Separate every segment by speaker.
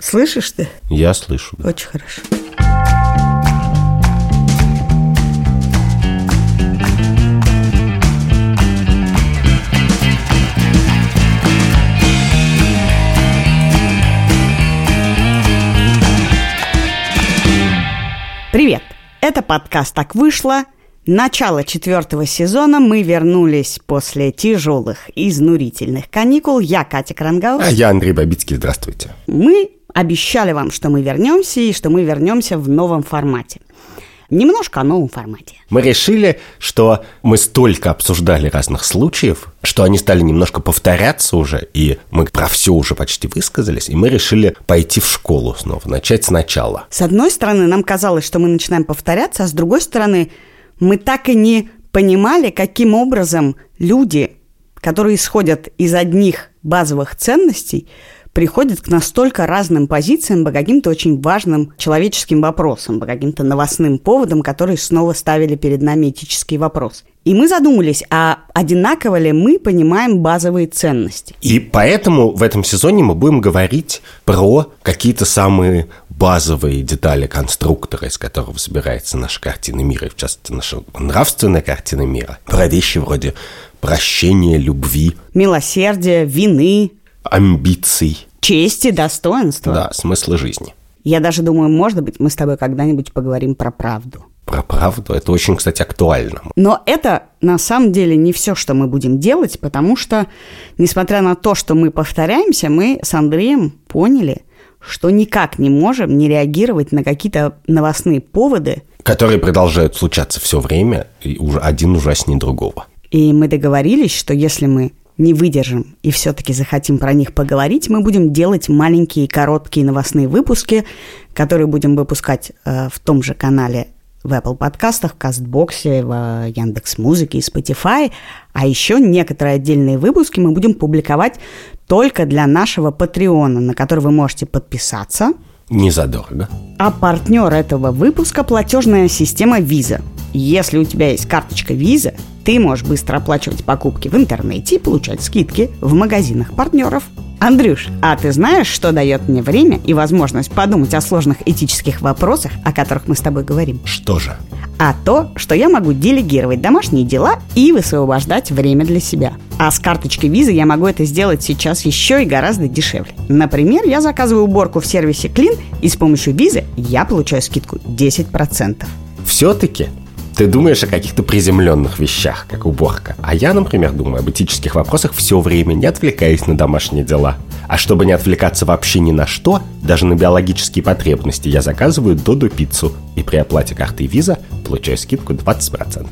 Speaker 1: Слышишь ты?
Speaker 2: Я слышу.
Speaker 1: Очень хорошо. Привет! Это подкаст «Так вышло». Начало четвертого сезона мы вернулись после тяжелых, изнурительных каникул. Я Катя Крангаус.
Speaker 2: А я Андрей Бабицкий. Здравствуйте.
Speaker 1: Мы обещали вам, что мы вернемся и что мы вернемся в новом формате. Немножко о новом формате.
Speaker 2: Мы решили, что мы столько обсуждали разных случаев, что они стали немножко повторяться уже, и мы про все уже почти высказались, и мы решили пойти в школу снова, начать сначала.
Speaker 1: С одной стороны, нам казалось, что мы начинаем повторяться, а с другой стороны, мы так и не понимали, каким образом люди, которые исходят из одних базовых ценностей, приходят к настолько разным позициям по каким-то очень важным человеческим вопросам, по каким-то новостным поводам, которые снова ставили перед нами этический вопрос. И мы задумались, а одинаково ли мы понимаем базовые ценности?
Speaker 2: И поэтому в этом сезоне мы будем говорить про какие-то самые базовые детали конструктора, из которого собирается наша картина мира, и в частности наша нравственная картина мира. Про вещи вроде прощения, любви,
Speaker 1: Милосердия, вины,
Speaker 2: амбиций,
Speaker 1: чести, достоинства.
Speaker 2: да, смысла жизни.
Speaker 1: Я даже думаю, может быть, мы с тобой когда-нибудь поговорим про правду.
Speaker 2: Про правду. Это очень, кстати, актуально.
Speaker 1: Но это на самом деле не все, что мы будем делать, потому что, несмотря на то, что мы повторяемся, мы с Андреем поняли, что никак не можем не реагировать на какие-то новостные поводы,
Speaker 2: Которые продолжают случаться все время, и уже один ужаснее другого.
Speaker 1: И мы договорились, что если мы не выдержим и все-таки захотим про них поговорить, мы будем делать маленькие короткие новостные выпуски, которые будем выпускать э, в том же канале в Apple подкастах, в Кастбоксе, в Яндекс Музыке и Spotify. А еще некоторые отдельные выпуски мы будем публиковать только для нашего Патреона, на который вы можете подписаться.
Speaker 2: Незадорого.
Speaker 1: А партнер этого выпуска – платежная система Visa. Если у тебя есть карточка Visa, ты можешь быстро оплачивать покупки в интернете и получать скидки в магазинах партнеров. Андрюш, а ты знаешь, что дает мне время и возможность подумать о сложных этических вопросах, о которых мы с тобой говорим?
Speaker 2: Что же?
Speaker 1: а то, что я могу делегировать домашние дела и высвобождать время для себя. А с карточкой визы я могу это сделать сейчас еще и гораздо дешевле. Например, я заказываю уборку в сервисе Clean, и с помощью визы я получаю скидку 10%.
Speaker 2: Все-таки ты думаешь о каких-то приземленных вещах, как уборка. А я, например, думаю об этических вопросах все время, не отвлекаясь на домашние дела. А чтобы не отвлекаться вообще ни на что, даже на биологические потребности, я заказываю Доду пиццу. И при оплате картой виза получаю скидку 20%.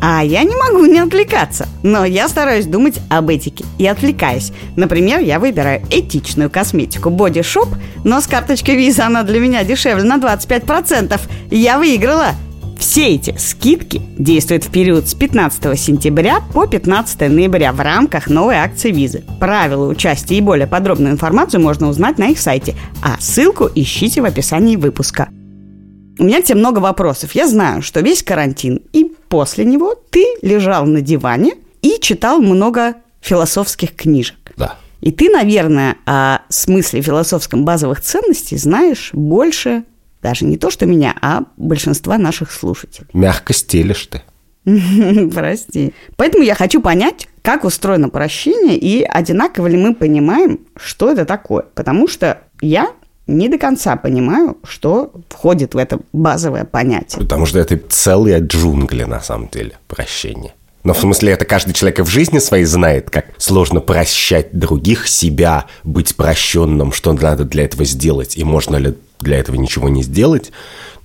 Speaker 1: А я не могу не отвлекаться, но я стараюсь думать об этике и отвлекаюсь. Например, я выбираю этичную косметику Body Shop, но с карточкой виза она для меня дешевле на 25%. Я выиграла! Все эти скидки действуют в период с 15 сентября по 15 ноября в рамках новой акции визы. Правила участия и более подробную информацию можно узнать на их сайте, а ссылку ищите в описании выпуска. У меня к тебе много вопросов. Я знаю, что весь карантин и после него ты лежал на диване и читал много философских книжек.
Speaker 2: Да.
Speaker 1: И ты, наверное, о смысле философском базовых ценностей знаешь больше даже не то, что меня, а большинства наших слушателей.
Speaker 2: Мягко стелишь ты.
Speaker 1: Прости. Поэтому я хочу понять, как устроено прощение и одинаково ли мы понимаем, что это такое. Потому что я не до конца понимаю, что входит в это базовое понятие.
Speaker 2: Потому что это целые джунгли, на самом деле, прощение. Но в смысле, это каждый человек в жизни своей знает, как сложно прощать других, себя, быть прощенным, что надо для этого сделать, и можно ли для этого ничего не сделать.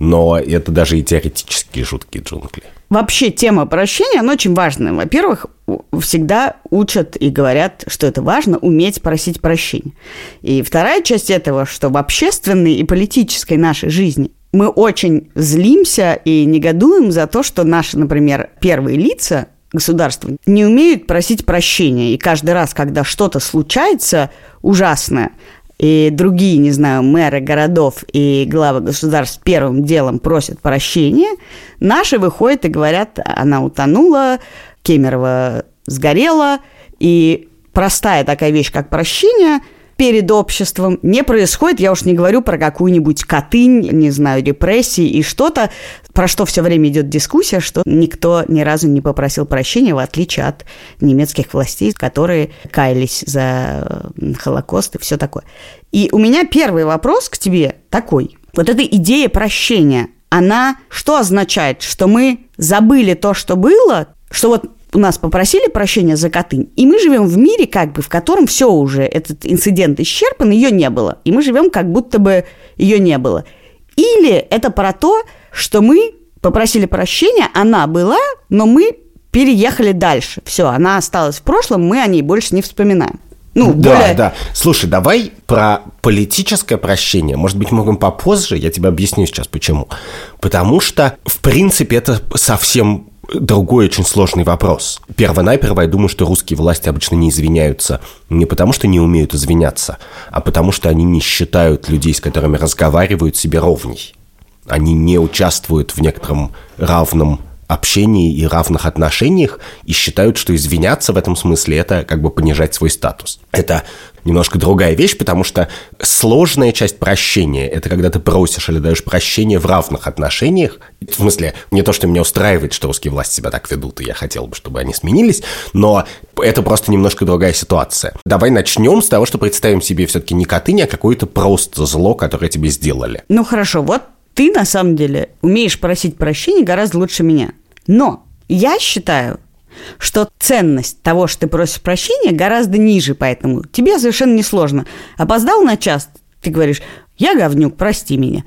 Speaker 2: Но это даже и теоретические жуткие джунгли.
Speaker 1: Вообще тема прощения, она очень важная. Во-первых, всегда учат и говорят, что это важно, уметь просить прощения. И вторая часть этого, что в общественной и политической нашей жизни мы очень злимся и негодуем за то, что наши, например, первые лица государства не умеют просить прощения. И каждый раз, когда что-то случается ужасное, и другие, не знаю, мэры городов и главы государств первым делом просят прощения, наши выходят и говорят, она утонула, Кемерово сгорела, и простая такая вещь, как прощение, перед обществом не происходит, я уж не говорю про какую-нибудь Катынь, не знаю, репрессии и что-то, про что все время идет дискуссия, что никто ни разу не попросил прощения, в отличие от немецких властей, которые каялись за Холокост и все такое. И у меня первый вопрос к тебе такой. Вот эта идея прощения, она что означает? Что мы забыли то, что было, что вот нас попросили прощения за Катынь, и мы живем в мире, как бы, в котором все уже, этот инцидент исчерпан, ее не было. И мы живем, как будто бы ее не было. Или это про то, что мы попросили прощения, она была, но мы переехали дальше. Все, она осталась в прошлом, мы о ней больше не вспоминаем.
Speaker 2: Ну, да, более... да. Слушай, давай про политическое прощение. Может быть, можем попозже, я тебе объясню сейчас почему. Потому что, в принципе, это совсем другой очень сложный вопрос. Первонаперво я думаю, что русские власти обычно не извиняются не потому, что не умеют извиняться, а потому, что они не считают людей, с которыми разговаривают, себе ровней. Они не участвуют в некотором равном общении и равных отношениях и считают, что извиняться в этом смысле – это как бы понижать свой статус. Это немножко другая вещь, потому что сложная часть прощения – это когда ты просишь или даешь прощение в равных отношениях. В смысле, не то, что меня устраивает, что русские власти себя так ведут, и я хотел бы, чтобы они сменились, но это просто немножко другая ситуация. Давай начнем с того, что представим себе все-таки не Катынь, а какое-то просто зло, которое тебе сделали.
Speaker 1: Ну хорошо, вот ты на самом деле умеешь просить прощения гораздо лучше меня. Но я считаю, что ценность того, что ты просишь прощения, гораздо ниже, поэтому тебе совершенно несложно. Опоздал на час, ты говоришь, я говнюк, прости меня.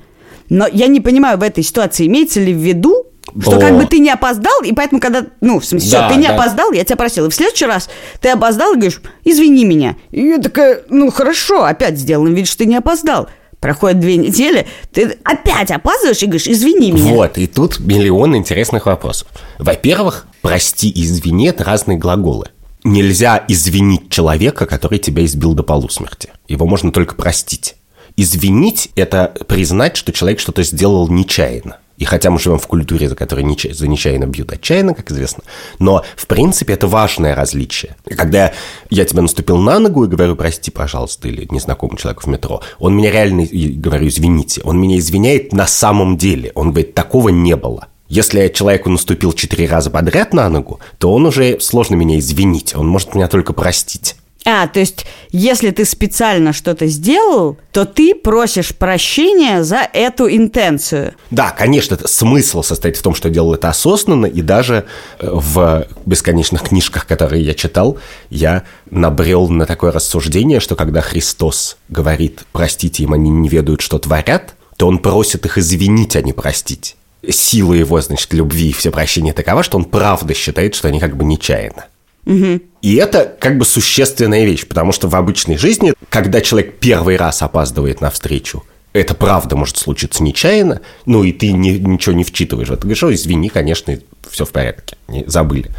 Speaker 1: Но я не понимаю в этой ситуации, имеется ли в виду, что О. как бы ты не опоздал, и поэтому, когда, ну, в смысле, да, все, ты не да. опоздал, я тебя просил. И в следующий раз ты опоздал и говоришь, извини меня. И я такая, ну, хорошо, опять сделаем вид, что ты не опоздал. Проходит две недели, ты опять опаздываешь и говоришь, извини меня.
Speaker 2: Вот, и тут миллион интересных вопросов. Во-первых, прости и извини – это разные глаголы. Нельзя извинить человека, который тебя избил до полусмерти. Его можно только простить. Извинить – это признать, что человек что-то сделал нечаянно. И хотя мы живем в культуре, за которой неча... за нечаянно бьют отчаянно, как известно, но, в принципе, это важное различие. Когда я тебя наступил на ногу и говорю, прости, пожалуйста, или незнакомый человек в метро, он меня реально, говорю, извините, он меня извиняет на самом деле. Он говорит, такого не было. Если человеку наступил четыре раза подряд на ногу, то он уже сложно меня извинить, он может меня только простить.
Speaker 1: А, то есть, если ты специально что-то сделал, то ты просишь прощения за эту интенцию.
Speaker 2: Да, конечно, смысл состоит в том, что делал это осознанно, и даже э, в бесконечных книжках, которые я читал, я набрел на такое рассуждение, что когда Христос говорит «простите им, они не ведают, что творят», то он просит их извинить, а не простить. Сила его, значит, любви и все прощения такова, что он правда считает, что они как бы нечаянно. Угу. И это как бы существенная вещь, потому что в обычной жизни, когда человек первый раз опаздывает на встречу, это правда может случиться нечаянно, ну и ты не, ничего не вчитываешь. Вот ты говоришь, извини, конечно, все в порядке, не, забыли.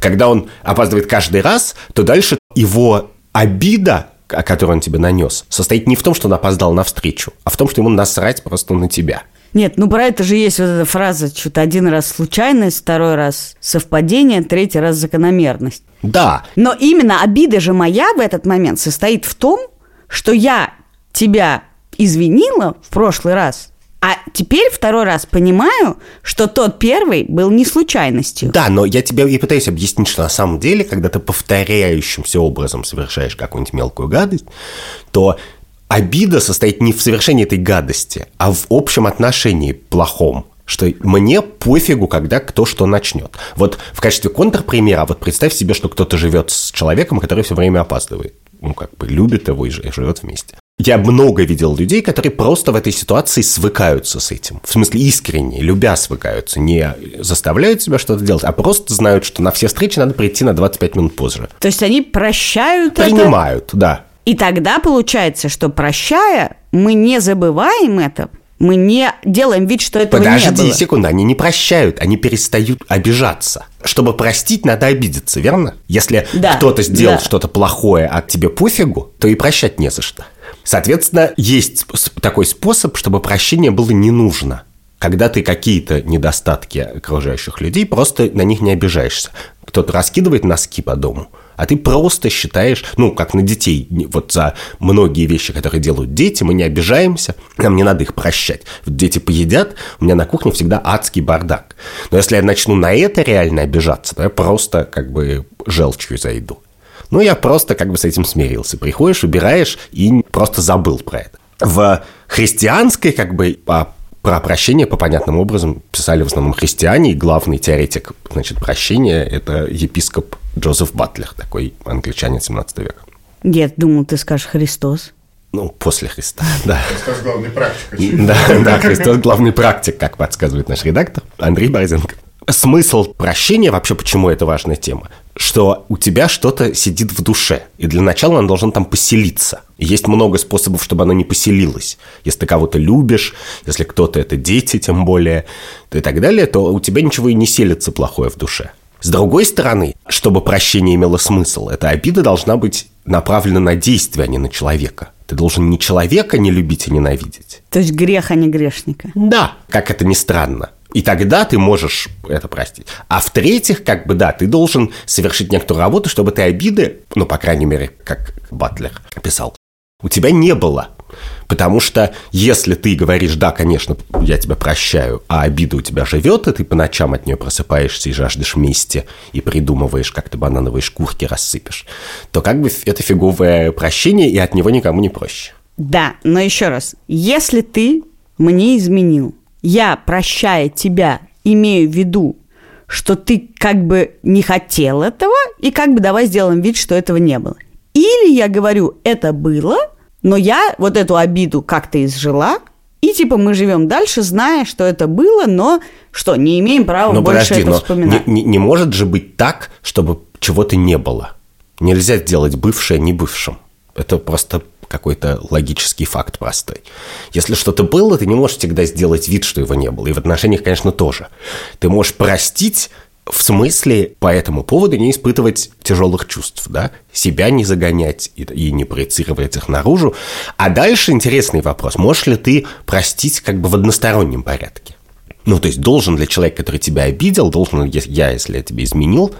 Speaker 2: Когда он опаздывает каждый раз, то дальше его обида, которую он тебе нанес, состоит не в том, что он опоздал на встречу, а в том, что ему насрать просто на тебя –
Speaker 1: нет, ну про это же есть вот эта фраза, что-то один раз случайность, второй раз совпадение, третий раз закономерность.
Speaker 2: Да.
Speaker 1: Но именно обида же моя в этот момент состоит в том, что я тебя извинила в прошлый раз, а теперь второй раз понимаю, что тот первый был не случайностью.
Speaker 2: Да, но я тебе и пытаюсь объяснить, что на самом деле, когда ты повторяющимся образом совершаешь какую-нибудь мелкую гадость, то обида состоит не в совершении этой гадости, а в общем отношении плохом что мне пофигу, когда кто что начнет. Вот в качестве контрпримера, вот представь себе, что кто-то живет с человеком, который все время опаздывает. Ну, как бы любит его и живет вместе. Я много видел людей, которые просто в этой ситуации свыкаются с этим. В смысле искренне, любя свыкаются. Не заставляют себя что-то делать, а просто знают, что на все встречи надо прийти на 25 минут позже.
Speaker 1: То есть они прощают
Speaker 2: Принимают, это? да.
Speaker 1: И тогда получается, что прощая, мы не забываем это, мы не делаем вид, что этого
Speaker 2: Подожди
Speaker 1: не было.
Speaker 2: Подожди секунду, они не прощают, они перестают обижаться. Чтобы простить, надо обидеться, верно? Если да, кто-то сделал да. что-то плохое, а тебе пофигу, то и прощать не за что. Соответственно, есть такой способ, чтобы прощение было не нужно когда ты какие-то недостатки окружающих людей, просто на них не обижаешься. Кто-то раскидывает носки по дому, а ты просто считаешь, ну, как на детей, вот за многие вещи, которые делают дети, мы не обижаемся, нам не надо их прощать. Вот дети поедят, у меня на кухне всегда адский бардак. Но если я начну на это реально обижаться, то я просто как бы желчью зайду. Ну, я просто как бы с этим смирился. Приходишь, убираешь и просто забыл про это. В христианской как бы по про прощение по понятным образом писали в основном христиане, и главный теоретик значит, прощения – это епископ Джозеф Батлер, такой англичанин 17 века.
Speaker 1: Нет, думал, ты скажешь Христос.
Speaker 2: Ну, после Христа, да.
Speaker 3: Христос главный практик.
Speaker 2: Да, да, Христос главный практик, как подсказывает наш редактор Андрей Борзенко. Смысл прощения, вообще почему это важная тема, что у тебя что-то сидит в душе, и для начала оно должно там поселиться. есть много способов, чтобы оно не поселилось. Если ты кого-то любишь, если кто-то это дети, тем более, и так далее, то у тебя ничего и не селится плохое в душе. С другой стороны, чтобы прощение имело смысл, эта обида должна быть направлена на действие, а не на человека. Ты должен не человека не любить и ненавидеть.
Speaker 1: То есть грех, а не грешника.
Speaker 2: Да, как это ни странно. И тогда ты можешь это простить. А в-третьих, как бы, да, ты должен совершить некоторую работу, чтобы ты обиды, ну, по крайней мере, как Батлер писал, у тебя не было. Потому что если ты говоришь, да, конечно, я тебя прощаю, а обида у тебя живет, и ты по ночам от нее просыпаешься и жаждешь мести, и придумываешь, как ты банановые шкурки рассыпешь, то как бы это фиговое прощение, и от него никому не проще.
Speaker 1: Да, но еще раз, если ты мне изменил, я, прощая тебя, имею в виду, что ты как бы не хотел этого, и как бы давай сделаем вид, что этого не было. Или я говорю, это было, но я вот эту обиду как-то изжила, и типа мы живем дальше, зная, что это было, но что, не имеем права но больше подожди, это но вспоминать.
Speaker 2: Не, не, не может же быть так, чтобы чего-то не было. Нельзя сделать бывшее не бывшим. Это просто какой-то логический факт простой. Если что-то было, ты не можешь всегда сделать вид, что его не было. И в отношениях, конечно, тоже. Ты можешь простить в смысле по этому поводу не испытывать тяжелых чувств, да, себя не загонять и, и не проецировать их наружу. А дальше интересный вопрос. Можешь ли ты простить как бы в одностороннем порядке? Ну, то есть должен ли человек, который тебя обидел, должен ли я, если я тебе изменил,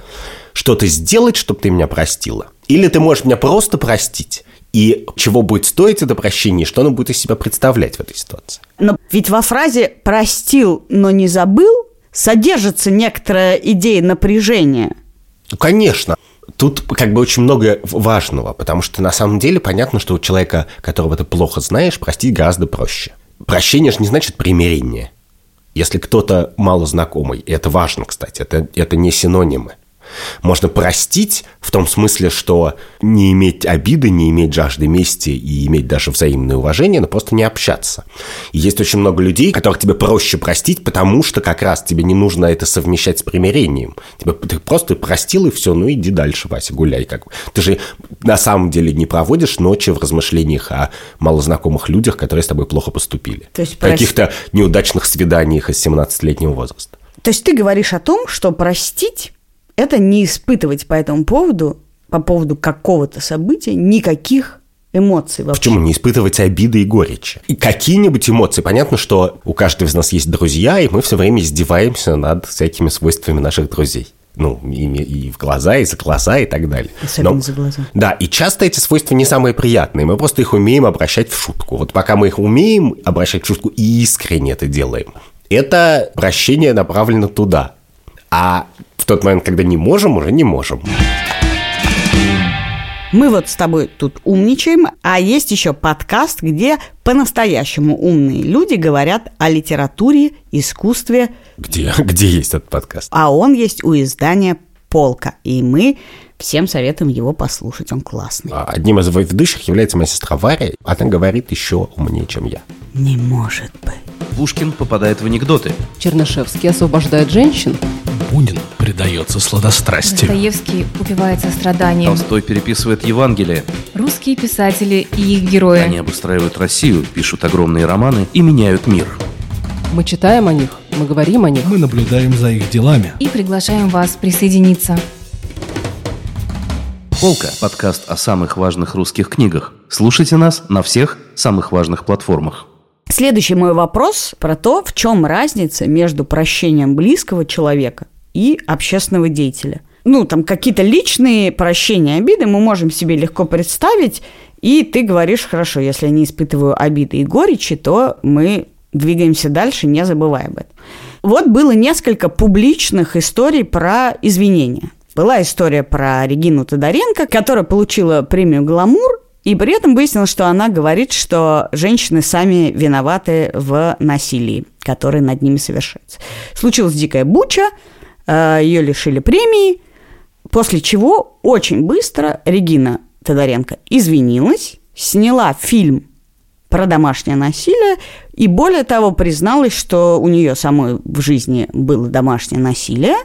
Speaker 2: что-то сделать, чтобы ты меня простила? Или ты можешь меня просто простить, и чего будет стоить это прощение, что оно будет из себя представлять в этой ситуации.
Speaker 1: Но ведь во фразе «простил, но не забыл» содержится некоторая идея напряжения.
Speaker 2: Ну, конечно. Тут как бы очень много важного, потому что на самом деле понятно, что у человека, которого ты плохо знаешь, простить гораздо проще. Прощение же не значит примирение. Если кто-то мало знакомый, и это важно, кстати, это, это не синонимы. Можно простить в том смысле, что не иметь обиды, не иметь жажды мести и иметь даже взаимное уважение, но просто не общаться. И есть очень много людей, которых тебе проще простить, потому что как раз тебе не нужно это совмещать с примирением. Тебе, ты просто простил и все, ну иди дальше, Вася, гуляй. Как бы. Ты же на самом деле не проводишь ночи в размышлениях о малознакомых людях, которые с тобой плохо поступили. То есть Каких-то неудачных свиданиях из 17-летнего возраста.
Speaker 1: То есть ты говоришь о том, что простить это не испытывать по этому поводу, по поводу какого-то события, никаких эмоций вообще.
Speaker 2: Почему не испытывать обиды и горечи? И какие-нибудь эмоции. Понятно, что у каждого из нас есть друзья, и мы все время издеваемся над всякими свойствами наших друзей. Ну, и, и в глаза, и за глаза, и так далее.
Speaker 1: Особенно Но, за глаза.
Speaker 2: Да, и часто эти свойства не самые приятные. Мы просто их умеем обращать в шутку. Вот пока мы их умеем обращать в шутку и искренне это делаем, это прощение направлено туда. А в тот момент, когда не можем, уже не можем.
Speaker 1: Мы вот с тобой тут умничаем, а есть еще подкаст, где по-настоящему умные люди говорят о литературе, искусстве.
Speaker 2: Где? Где есть этот подкаст?
Speaker 1: А он есть у издания «Полка». И мы всем советуем его послушать, он классный. А
Speaker 2: одним из ведущих является моя сестра Варя. Она говорит еще умнее, чем я.
Speaker 1: Не может быть.
Speaker 4: Пушкин попадает в анекдоты.
Speaker 5: Чернышевский освобождает женщин.
Speaker 6: Бунин предается сладострастию.
Speaker 7: Достоевский упивается страданием.
Speaker 4: Толстой переписывает Евангелие.
Speaker 7: Русские писатели и их герои.
Speaker 4: Они обустраивают Россию, пишут огромные романы и меняют мир.
Speaker 5: Мы читаем о них, мы говорим о них.
Speaker 6: Мы наблюдаем за их делами.
Speaker 7: И приглашаем вас присоединиться.
Speaker 4: Полка – подкаст о самых важных русских книгах. Слушайте нас на всех самых важных платформах.
Speaker 1: Следующий мой вопрос про то, в чем разница между прощением близкого человека и общественного деятеля. Ну, там какие-то личные прощения, обиды мы можем себе легко представить, и ты говоришь, хорошо, если я не испытываю обиды и горечи, то мы двигаемся дальше, не забывая об этом. Вот было несколько публичных историй про извинения. Была история про Регину Тодоренко, которая получила премию «Гламур», и при этом выяснилось, что она говорит, что женщины сами виноваты в насилии, которое над ними совершается. Случилась дикая буча, ее лишили премии, после чего очень быстро Регина Тодоренко извинилась, сняла фильм про домашнее насилие, и более того призналась, что у нее самой в жизни было домашнее насилие,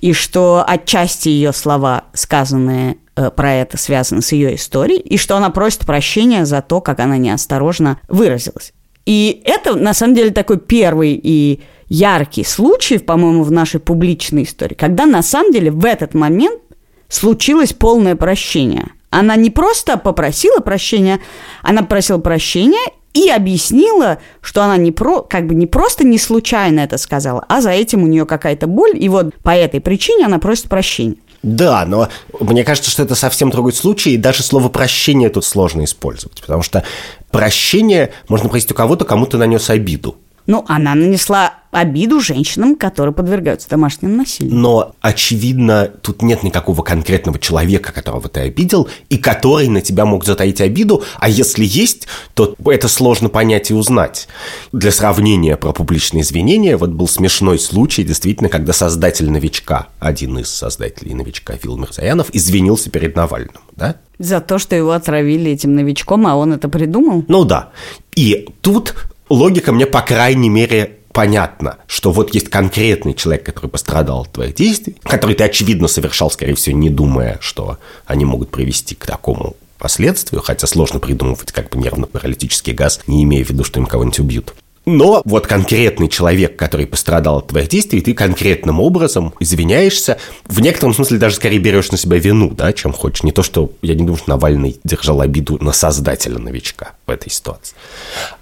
Speaker 1: и что отчасти ее слова, сказанные э, про это, связаны с ее историей, и что она просит прощения за то, как она неосторожно выразилась. И это, на самом деле, такой первый и яркий случай, по-моему, в нашей публичной истории, когда на самом деле в этот момент случилось полное прощение – она не просто попросила прощения, она просила прощения и объяснила, что она не про, как бы не просто не случайно это сказала, а за этим у нее какая-то боль, и вот по этой причине она просит прощения.
Speaker 2: Да, но мне кажется, что это совсем другой случай, и даже слово «прощение» тут сложно использовать, потому что прощение можно простить у кого-то, кому то нанес обиду.
Speaker 1: Ну, она нанесла обиду женщинам, которые подвергаются домашнему насилию.
Speaker 2: Но, очевидно, тут нет никакого конкретного человека, которого ты обидел, и который на тебя мог затаить обиду, а если есть, то это сложно понять и узнать. Для сравнения про публичные извинения, вот был смешной случай, действительно, когда создатель «Новичка», один из создателей «Новичка» Фил Мирзаянов, извинился перед Навальным, да?
Speaker 1: За то, что его отравили этим новичком, а он это придумал?
Speaker 2: Ну да. И тут логика мне, по крайней мере, понятно, что вот есть конкретный человек, который пострадал от твоих действий, который ты, очевидно, совершал, скорее всего, не думая, что они могут привести к такому последствию, хотя сложно придумывать как бы нервно-паралитический газ, не имея в виду, что им кого-нибудь убьют. Но вот конкретный человек, который пострадал от твоих действий, ты конкретным образом извиняешься, в некотором смысле даже скорее берешь на себя вину, да, чем хочешь. Не то, что я не думаю, что Навальный держал обиду на создателя новичка в этой ситуации.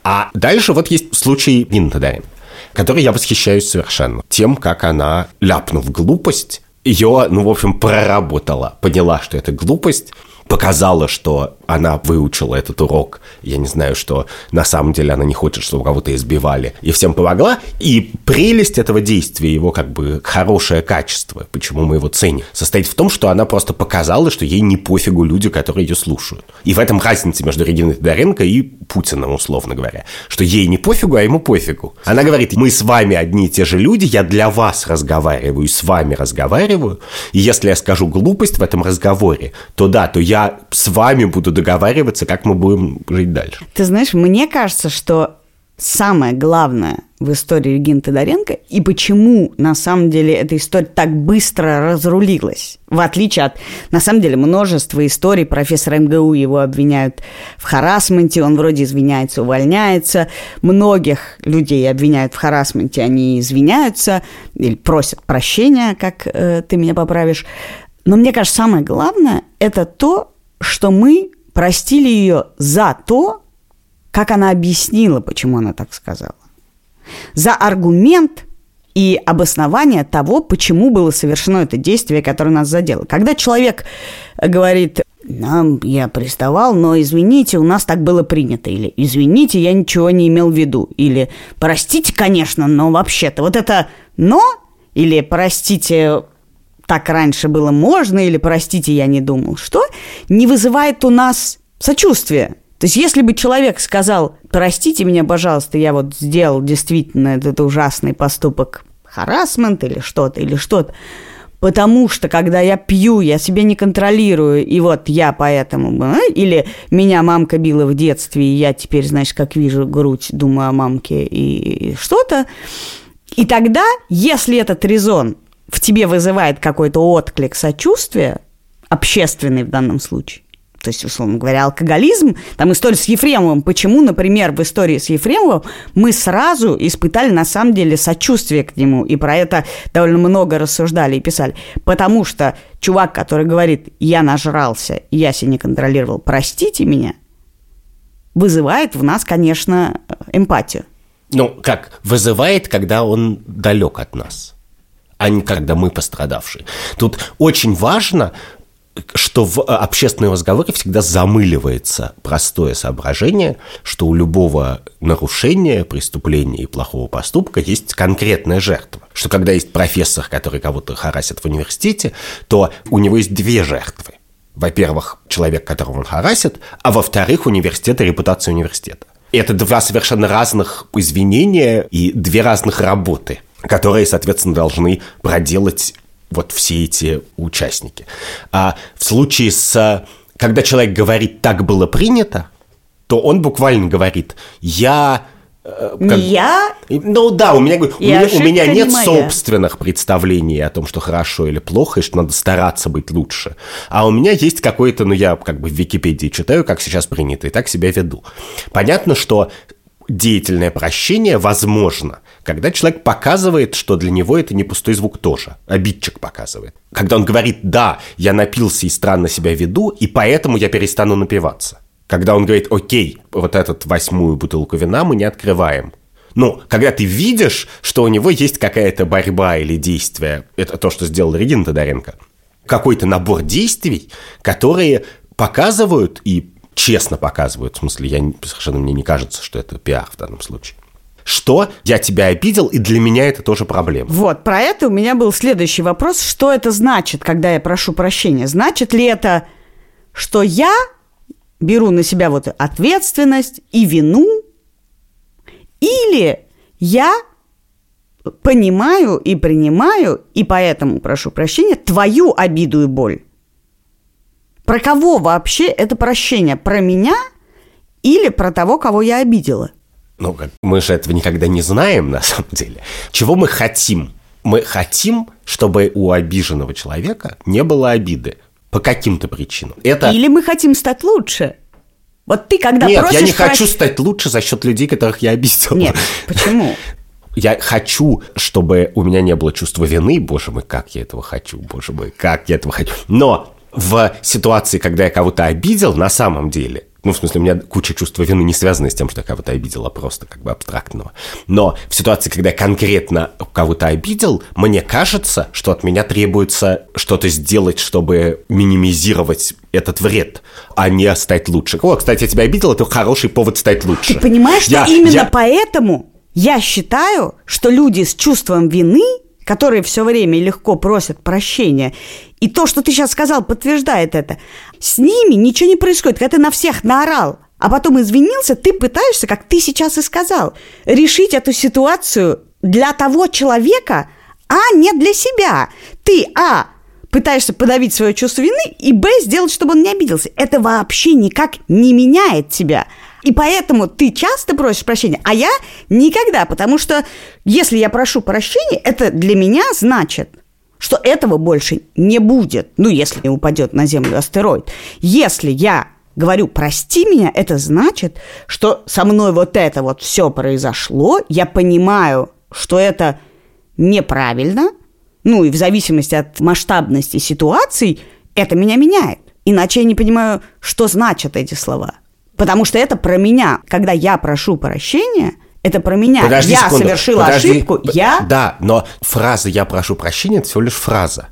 Speaker 2: А дальше вот есть случай Нины Тадарин, который я восхищаюсь совершенно. Тем, как она, ляпнув глупость, ее, ну, в общем, проработала, поняла, что это глупость, показала, что она выучила этот урок. Я не знаю, что на самом деле она не хочет, чтобы кого-то избивали. И всем помогла. И прелесть этого действия, его как бы хорошее качество, почему мы его ценим, состоит в том, что она просто показала, что ей не пофигу люди, которые ее слушают. И в этом разница между Региной Тодоренко и Путиным, условно говоря. Что ей не пофигу, а ему пофигу. Она говорит, мы с вами одни и те же люди, я для вас разговариваю, с вами разговариваю. И если я скажу глупость в этом разговоре, то да, то я с вами буду договариваться, как мы будем жить дальше.
Speaker 1: Ты знаешь, мне кажется, что самое главное в истории Регины Тодоренко и почему, на самом деле, эта история так быстро разрулилась. В отличие от, на самом деле, множества историй. Профессор МГУ его обвиняют в харасменте, он вроде извиняется, увольняется. Многих людей обвиняют в харасменте, они извиняются или просят прощения, как э, ты меня поправишь. Но мне кажется, самое главное – это то, что мы простили ее за то, как она объяснила, почему она так сказала. За аргумент и обоснование того, почему было совершено это действие, которое нас задело. Когда человек говорит, нам я приставал, но извините, у нас так было принято, или извините, я ничего не имел в виду, или простите, конечно, но вообще-то вот это «но» или простите, так раньше было можно, или простите, я не думал, что не вызывает у нас сочувствия. То есть, если бы человек сказал, простите меня, пожалуйста, я вот сделал действительно этот ужасный поступок, харасмент или что-то, или что-то, потому что, когда я пью, я себя не контролирую, и вот я поэтому... А, или меня мамка била в детстве, и я теперь, знаешь, как вижу грудь, думаю о мамке и что-то. И тогда, если этот резон в тебе вызывает какой-то отклик сочувствия, общественный в данном случае, то есть, условно говоря, алкоголизм, там история с Ефремовым, почему, например, в истории с Ефремовым мы сразу испытали на самом деле сочувствие к нему, и про это довольно много рассуждали и писали, потому что чувак, который говорит, я нажрался, я себя не контролировал, простите меня, вызывает в нас, конечно, эмпатию.
Speaker 2: Ну, как, вызывает, когда он далек от нас, а не когда мы пострадавшие. Тут очень важно, что в общественном разговоре всегда замыливается простое соображение, что у любого нарушения, преступления и плохого поступка есть конкретная жертва. Что когда есть профессор, который кого-то харасит в университете, то у него есть две жертвы. Во-первых, человек, которого он харасит, а во-вторых, университет и репутация университета. Это два совершенно разных извинения и две разных работы, которые, соответственно, должны проделать вот все эти участники. А в случае с... Когда человек говорит «так было принято», то он буквально говорит «я...» э,
Speaker 1: Не
Speaker 2: как-
Speaker 1: я,
Speaker 2: Ну да, у меня, у меня, у меня
Speaker 1: не
Speaker 2: нет
Speaker 1: моя.
Speaker 2: собственных представлений о том, что хорошо или плохо, и что надо стараться быть лучше. А у меня есть какое-то, ну я как бы в Википедии читаю, как сейчас принято, и так себя веду. Понятно, что деятельное прощение возможно, когда человек показывает, что для него это не пустой звук тоже. Обидчик показывает. Когда он говорит, да, я напился и странно себя веду, и поэтому я перестану напиваться. Когда он говорит, окей, вот эту восьмую бутылку вина мы не открываем. Ну, когда ты видишь, что у него есть какая-то борьба или действие, это то, что сделал Регина Тодоренко, какой-то набор действий, которые показывают и честно показывают, в смысле, я совершенно мне не кажется, что это пиар в данном случае, что я тебя обидел, и для меня это тоже проблема.
Speaker 1: Вот, про это у меня был следующий вопрос. Что это значит, когда я прошу прощения? Значит ли это, что я беру на себя вот ответственность и вину? Или я понимаю и принимаю, и поэтому прошу прощения, твою обиду и боль? Про кого вообще это прощение? Про меня или про того, кого я обидела?
Speaker 2: Ну, как- мы же этого никогда не знаем, на самом деле. Чего мы хотим? Мы хотим, чтобы у обиженного человека не было обиды. По каким-то причинам. Это...
Speaker 1: Или мы хотим стать лучше? Вот ты когда
Speaker 2: Нет,
Speaker 1: просишь
Speaker 2: я не
Speaker 1: прощ-
Speaker 2: хочу стать лучше за счет людей, которых я обидел.
Speaker 1: Нет, почему?
Speaker 2: Я хочу, чтобы у меня не было чувства вины. Боже мой, как я этого хочу. Боже мой, как я этого хочу. Но в ситуации, когда я кого-то обидел, на самом деле, ну, в смысле, у меня куча чувства вины не связана с тем, что я кого-то обидел, а просто как бы абстрактного. Но в ситуации, когда я конкретно кого-то обидел, мне кажется, что от меня требуется что-то сделать, чтобы минимизировать этот вред, а не стать лучше. О, кстати, я тебя обидел, это хороший повод стать лучше.
Speaker 1: Ты понимаешь, что
Speaker 2: Я-
Speaker 1: именно
Speaker 2: я-
Speaker 1: поэтому я считаю, что люди с чувством вины, которые все время легко просят прощения, и то, что ты сейчас сказал, подтверждает это, с ними ничего не происходит. Когда ты на всех наорал, а потом извинился, ты пытаешься, как ты сейчас и сказал, решить эту ситуацию для того человека, а не для себя. Ты, а, пытаешься подавить свое чувство вины, и б, сделать, чтобы он не обиделся. Это вообще никак не меняет тебя. И поэтому ты часто просишь прощения, а я никогда, потому что если я прошу прощения, это для меня значит, что этого больше не будет, ну, если не упадет на Землю астероид. Если я говорю «прости меня», это значит, что со мной вот это вот все произошло, я понимаю, что это неправильно, ну, и в зависимости от масштабности ситуаций, это меня меняет. Иначе я не понимаю, что значат эти слова. Потому что это про меня. Когда я прошу прощения, это про меня.
Speaker 2: Подожди
Speaker 1: я
Speaker 2: секунду,
Speaker 1: совершила
Speaker 2: подожди.
Speaker 1: ошибку, я...
Speaker 2: Да, но фраза «я прошу прощения» – это всего лишь фраза.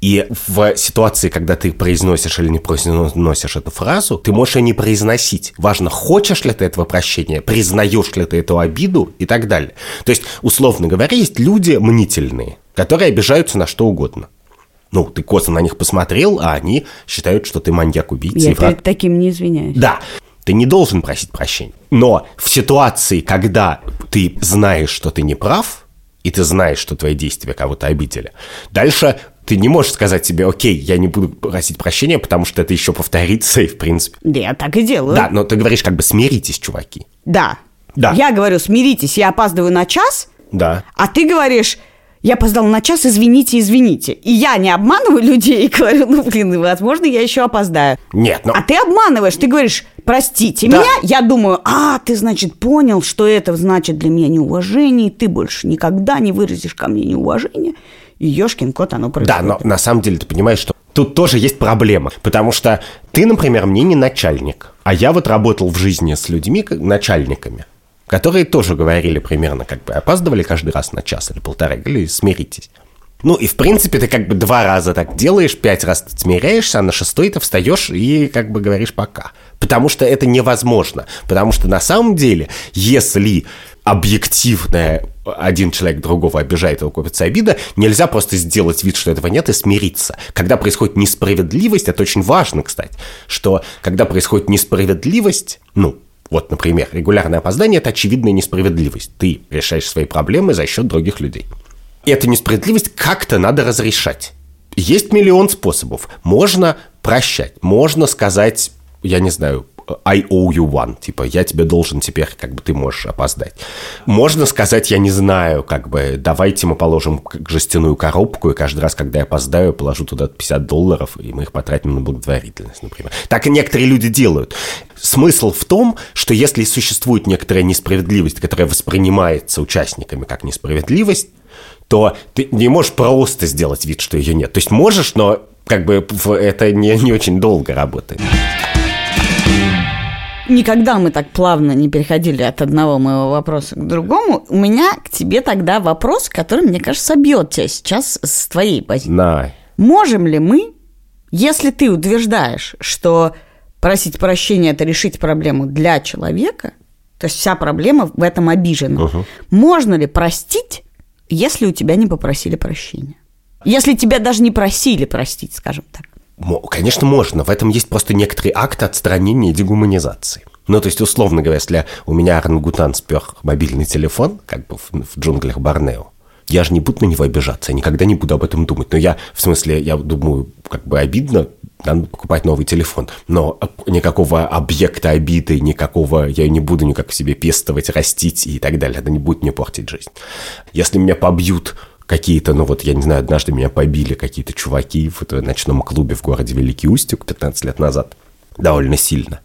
Speaker 2: И в ситуации, когда ты произносишь или не произносишь эту фразу, ты можешь ее не произносить. Важно, хочешь ли ты этого прощения, признаешь ли ты эту обиду и так далее. То есть, условно говоря, есть люди мнительные, которые обижаются на что угодно. Ну, ты косо на них посмотрел, а они считают, что ты маньяк-убийца
Speaker 1: Я
Speaker 2: и враг
Speaker 1: перед таким не извиняюсь.
Speaker 2: да, ты не должен просить прощения. Но в ситуации, когда ты знаешь, что ты не прав, и ты знаешь, что твои действия кого-то обидели, дальше ты не можешь сказать себе, окей, я не буду просить прощения, потому что это еще повторится, и в принципе...
Speaker 1: Да, я так и делаю.
Speaker 2: Да, но ты говоришь, как бы смиритесь, чуваки.
Speaker 1: Да.
Speaker 2: Да.
Speaker 1: Я говорю, смиритесь, я опаздываю на час,
Speaker 2: Да.
Speaker 1: а ты говоришь, я опоздал на час, извините, извините. И я не обманываю людей и говорю, ну, блин, возможно, я еще опоздаю.
Speaker 2: Нет, ну...
Speaker 1: А ты обманываешь, ты говоришь, простите
Speaker 2: Да.
Speaker 1: меня, я думаю, а, ты, значит, понял, что это значит для меня неуважение, и ты больше никогда не выразишь ко мне неуважение, и ешкин кот, оно
Speaker 2: Да,
Speaker 1: происходит.
Speaker 2: но на самом деле ты понимаешь, что тут тоже есть проблема. Потому что ты, например, мне не начальник, а я вот работал в жизни с людьми, как начальниками. Которые тоже говорили примерно, как бы опаздывали каждый раз на час или полтора, или смиритесь. Ну и в принципе ты как бы два раза так делаешь, пять раз ты смиряешься, а на шестой ты встаешь и как бы говоришь пока. Потому что это невозможно. Потому что на самом деле, если объективно один человек другого обижает, его копится обида, нельзя просто сделать вид, что этого нет, и смириться. Когда происходит несправедливость, это очень важно, кстати, что когда происходит несправедливость, ну, вот, например, регулярное опоздание – это очевидная несправедливость. Ты решаешь свои проблемы за счет других людей. И эту несправедливость как-то надо разрешать. Есть миллион способов. Можно прощать, можно сказать, я не знаю, I owe you one, типа, я тебе должен теперь, как бы ты можешь опоздать. Можно сказать, я не знаю, как бы, давайте мы положим жестяную коробку, и каждый раз, когда я опоздаю, положу туда 50 долларов, и мы их потратим на благотворительность, например. Так и некоторые люди делают. Смысл в том, что если существует некоторая несправедливость, которая воспринимается участниками как несправедливость, то ты не можешь просто сделать вид, что ее нет. То есть можешь, но как бы это не, не очень долго работает.
Speaker 1: Никогда мы так плавно не переходили от одного моего вопроса к другому. У меня к тебе тогда вопрос, который, мне кажется, собьет тебя сейчас с твоей позиции.
Speaker 2: На.
Speaker 1: Можем ли мы, если ты утверждаешь, что просить прощения – это решить проблему для человека, то есть вся проблема в этом обижена,
Speaker 2: Угу.
Speaker 1: можно ли простить, если у тебя не попросили прощения? Если тебя даже не просили простить, скажем так.
Speaker 2: Конечно, можно. В этом есть просто некоторый акт отстранения и дегуманизации. Ну, то есть, условно говоря, если у меня орангутан спер мобильный телефон, как бы в, в джунглях Борнео, я же не буду на него обижаться, я никогда не буду об этом думать. Но я, в смысле, я думаю, как бы обидно, надо покупать новый телефон. Но никакого объекта обиды, никакого, я не буду никак в себе пестовать, растить и так далее. Это не будет мне портить жизнь. Если меня побьют какие-то, ну вот, я не знаю, однажды меня побили какие-то чуваки в ночном клубе в городе Великий Устюг 15 лет назад. Довольно сильно.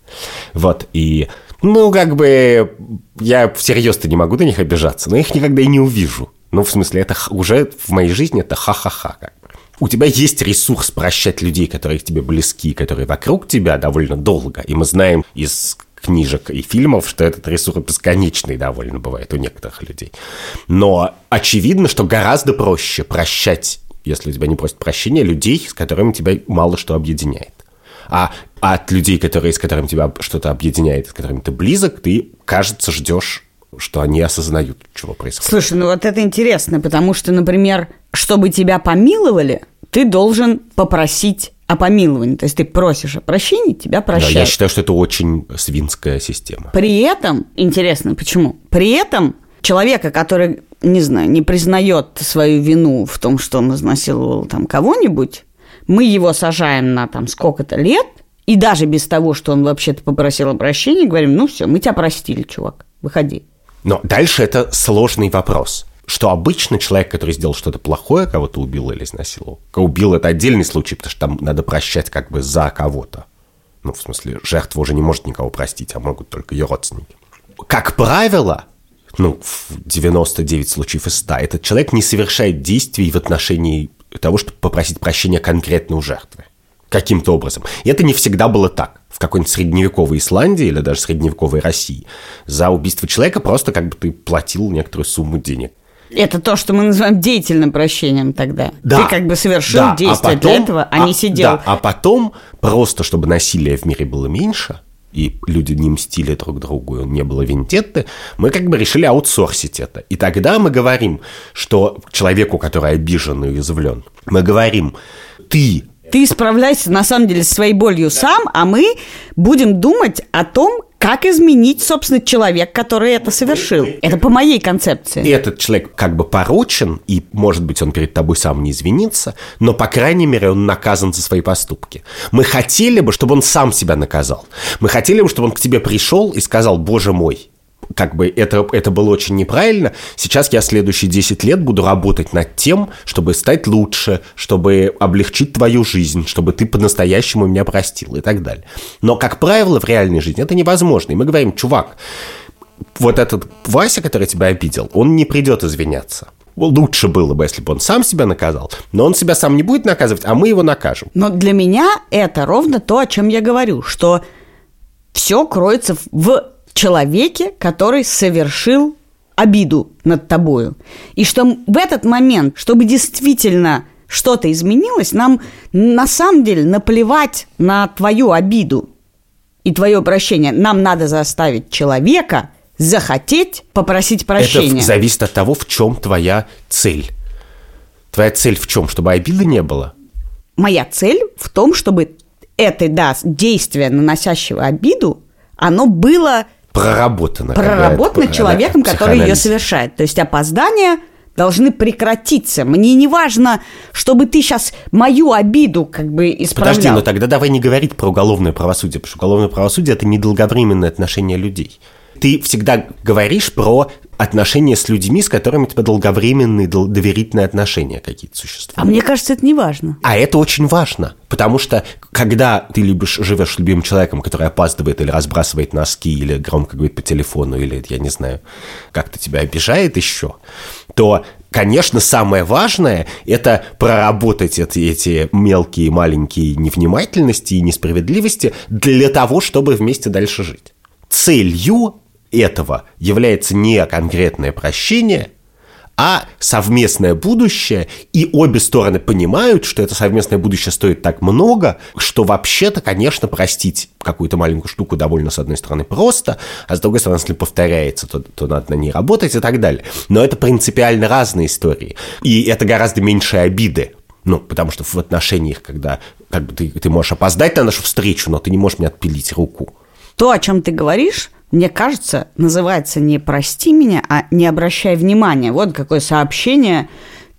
Speaker 2: Вот, и, ну, как бы, я всерьез-то не могу на них обижаться, но их никогда и не увижу. Ну, в смысле, это уже в моей жизни это ха-ха-ха, как. У тебя есть ресурс прощать людей, которые к тебе близки, которые вокруг тебя довольно долго. И мы знаем из книжек и фильмов, что этот ресурс бесконечный довольно бывает у некоторых людей. Но очевидно, что гораздо проще прощать, если у тебя не просят прощения, людей, с которыми тебя мало что объединяет. А от людей, которые, с которыми тебя что-то объединяет, с которыми ты близок, ты, кажется, ждешь, что они осознают, чего происходит.
Speaker 1: Слушай, ну вот это интересно, потому что, например, чтобы тебя помиловали, ты должен попросить о помиловании. То есть ты просишь о прощении, тебя
Speaker 2: Да,
Speaker 1: прощают.
Speaker 2: я считаю, что это очень свинская система.
Speaker 1: При этом, интересно, почему? При этом человека, который, не знаю, не признает свою вину в том, что он изнасиловал там кого-нибудь, мы его сажаем на там сколько-то лет, и даже без того, что он вообще-то попросил о прощении, говорим, ну все, мы тебя простили, чувак, выходи.
Speaker 2: Но дальше это сложный вопрос. Что обычно человек, который сделал что-то плохое, кого-то убил или изнасиловал, убил это отдельный случай, потому что там надо прощать как бы за кого-то. Ну, в смысле, жертва уже не может никого простить, а могут только ее родственники. Как правило, ну, в 99 случаев из 100, этот человек не совершает действий в отношении того, чтобы попросить прощения конкретно у жертвы. Каким-то образом. И это не всегда было так. В какой-нибудь средневековой Исландии или даже средневековой России за убийство человека просто как бы ты платил некоторую сумму денег.
Speaker 1: Это то, что мы называем деятельным прощением тогда.
Speaker 2: Да.
Speaker 1: Ты как бы совершил
Speaker 2: Да,
Speaker 1: действие для этого, а, не сидел.
Speaker 2: да, а потом, просто чтобы насилия в мире было меньше, и люди не мстили друг другу, не было вендетты, мы как бы решили аутсорсить это. И тогда мы говорим, что человеку, который обижен и уязвлен, мы говорим, ты
Speaker 1: Ты справляйся на самом деле со своей болью сам, а мы будем думать о том, как изменить, собственно, человек, который это совершил. Это по моей концепции.
Speaker 2: этот человек как бы порочен, и, может быть, он перед тобой сам не извинится, но, по крайней мере, он наказан за свои поступки. Мы хотели бы, чтобы он сам себя наказал. Мы хотели бы, чтобы он к тебе пришел и сказал, боже мой, как бы это, это было очень неправильно. Сейчас я следующие 10 лет буду работать над тем, чтобы стать лучше, чтобы облегчить твою жизнь, чтобы ты по-настоящему меня простил и так далее. Но, как правило, в реальной жизни это невозможно. И мы говорим, чувак, вот этот Вася, который тебя обидел, он не придет извиняться. Лучше было бы, если бы он сам себя наказал, но он себя сам не будет наказывать, а мы его накажем.
Speaker 1: Но для меня это ровно то, о чем я говорю, что все кроется в человеке, который совершил обиду над тобою. И что в этот момент, чтобы действительно что-то изменилось, нам на самом деле наплевать на твою обиду и твое прощение. Нам надо заставить человека захотеть попросить прощения.
Speaker 2: Это зависит от того, в чем твоя цель. Твоя цель в чем? Чтобы обиды не было?
Speaker 1: Моя цель в том, чтобы это, да, действие, наносящего обиду, оно было
Speaker 2: Проработано какая-то,
Speaker 1: человеком, который ее совершает. То есть опоздания должны прекратиться. Мне не важно, чтобы ты сейчас мою обиду как бы исправлял.
Speaker 2: Подожди, но тогда давай не говорить про уголовное правосудие, потому что уголовное правосудие – это недолговременное отношение людей. Ты всегда говоришь про отношения с людьми, с которыми у тебя долговременные, дол- доверительные отношения какие-то существуют.
Speaker 1: А мне кажется, это не важно.
Speaker 2: А это очень важно, потому что когда ты любишь, живешь с любимым человеком, который опаздывает или разбрасывает носки, или громко говорит по телефону, или, я не знаю, как-то тебя обижает еще, то, конечно, самое важное – это проработать эти, эти мелкие, маленькие невнимательности и несправедливости для того, чтобы вместе дальше жить. Целью этого является не конкретное прощение, а совместное будущее, и обе стороны понимают, что это совместное будущее стоит так много, что вообще-то, конечно, простить какую-то маленькую штуку довольно, с одной стороны, просто, а с другой стороны, если повторяется, то, то надо на ней работать и так далее. Но это принципиально разные истории, и это гораздо меньше обиды. Ну, потому что в отношениях, когда как бы ты, ты можешь опоздать на нашу встречу, но ты не можешь мне отпилить руку.
Speaker 1: То, о чем ты говоришь, мне кажется, называется не «прости меня», а «не обращай внимания». Вот какое сообщение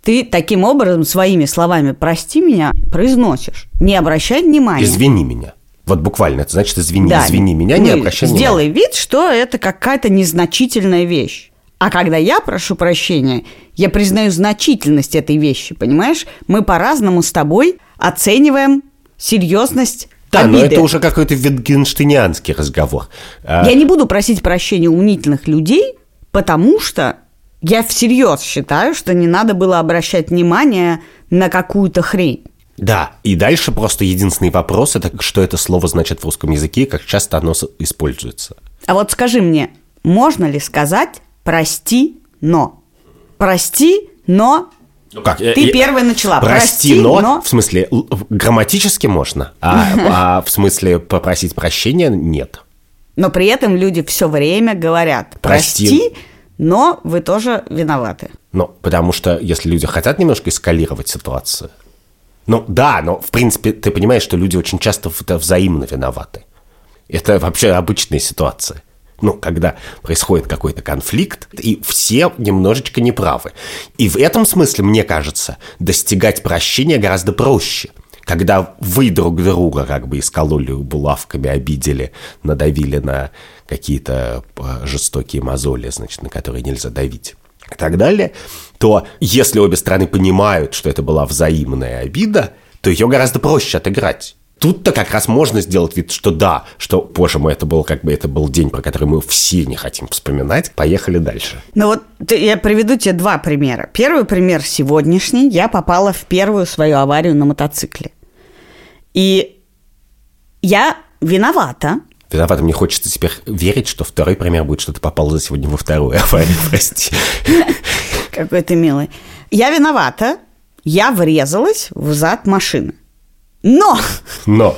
Speaker 1: ты таким образом, своими словами «прости меня» произносишь. Не обращай внимания.
Speaker 2: Извини меня. Вот буквально, это значит, извини,
Speaker 1: Да.
Speaker 2: извини меня, не
Speaker 1: Ну,
Speaker 2: обращай
Speaker 1: Сделай
Speaker 2: внимания.
Speaker 1: вид, что это какая-то незначительная вещь. А когда я прошу прощения, я признаю значительность этой вещи, понимаешь? Мы по-разному с тобой оцениваем серьезность
Speaker 2: Да, но
Speaker 1: обиды.
Speaker 2: это уже какой-то витгенштейнианский разговор. А,
Speaker 1: Я не буду просить прощения у мнительных людей, потому что я всерьез считаю, что не надо было обращать внимание на какую-то хрень.
Speaker 2: Да, и дальше просто единственный вопрос, это что это слово значит в русском языке, и как часто оно используется.
Speaker 1: А вот скажи мне, можно ли сказать «прости, но»? Прости, но
Speaker 2: Ну как?
Speaker 1: Ты первая начала.
Speaker 2: Прости,
Speaker 1: Прости,
Speaker 2: но,
Speaker 1: но-
Speaker 2: в смысле, грамматически можно, а, а в смысле попросить прощения нет.
Speaker 1: Но при этом люди все время говорят
Speaker 2: Прости.
Speaker 1: «прости, но вы тоже виноваты».
Speaker 2: Ну, потому что если люди хотят немножко эскалировать ситуацию, ну да, но в принципе ты понимаешь, что люди очень часто взаимно виноваты. Это вообще обычная ситуация. Ну, когда происходит какой-то конфликт, и все немножечко неправы. И в этом смысле, мне кажется, достигать прощения гораздо проще. Когда вы друг друга как бы искололи булавками, обидели, надавили на какие-то э, жестокие мозоли, значит, на которые нельзя давить и так далее, то если обе стороны понимают, что это была взаимная обида, то ее гораздо проще отыграть. Тут-то как раз можно сделать вид, что да, что, боже мой, это был как бы это был день, про который мы все не хотим вспоминать. Поехали дальше.
Speaker 1: Ну вот я приведу тебе два примера. Первый пример сегодняшний. Я попала в первую свою аварию на мотоцикле. И я виновата.
Speaker 2: Виновата, мне хочется теперь верить, что второй пример будет, что ты попал за сегодня во вторую аварию, прости.
Speaker 1: Какой ты милый. Я виновата. Я врезалась в зад машины. Но
Speaker 2: Но,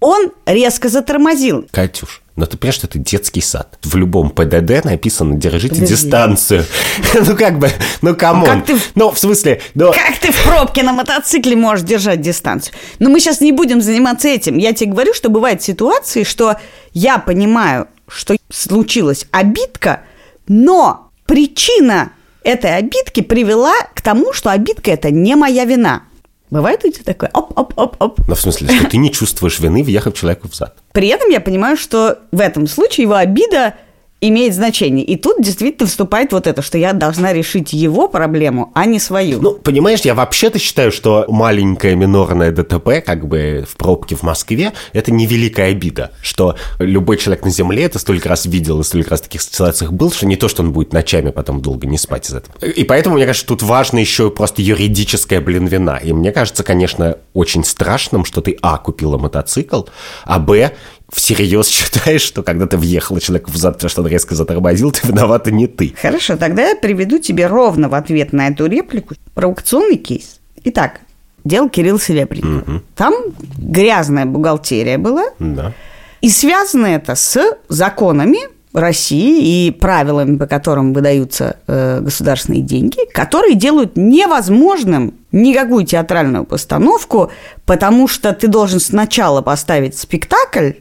Speaker 1: он резко затормозил.
Speaker 2: Катюш, но ты понимаешь, что это детский сад. В любом ПДД написано «держите
Speaker 1: Подожди.
Speaker 2: дистанцию». Ну как бы, ну come on.
Speaker 1: Как ты-
Speaker 2: Ну, в смысле, ну...
Speaker 1: Как ты в пробке на мотоцикле можешь держать дистанцию? Но мы сейчас не будем заниматься этим. Я тебе говорю, что бывают ситуации, что я понимаю, что случилась обидка, но причина этой обидки привела к тому, что обидка это не моя вина. Бывает у тебя такое? Оп-оп-оп-оп.
Speaker 2: Ну, в смысле, что ты не чувствуешь вины, въехав человеку в зад.
Speaker 1: При этом я понимаю, что в этом случае его обида имеет значение. И тут действительно вступает вот это, что я должна решить его проблему, а не свою.
Speaker 2: Ну, понимаешь, я вообще-то считаю, что маленькое минорное ДТП, как бы в пробке в Москве, это невеликая обида, что любой человек на Земле это столько раз видел и столько раз в таких ситуациях был, что не то, что он будет ночами потом долго не спать из этого. И поэтому, мне кажется, тут важно еще просто юридическая, блин, вина. И мне кажется, конечно, очень страшным, что ты, а, купила мотоцикл, а, б, всерьез считаешь, что когда ты въехал человеку в зад, потому что он резко затормозил, ты виновата не ты.
Speaker 1: Хорошо, тогда я приведу тебе ровно в ответ на эту реплику провокационный кейс. Итак, дело Кирилл Серебренников. Там грязная бухгалтерия была,
Speaker 2: Да.
Speaker 1: и связано это с законами России и правилами, по которым выдаются э, государственные деньги, которые делают невозможным никакую театральную постановку, потому что ты должен сначала поставить спектакль,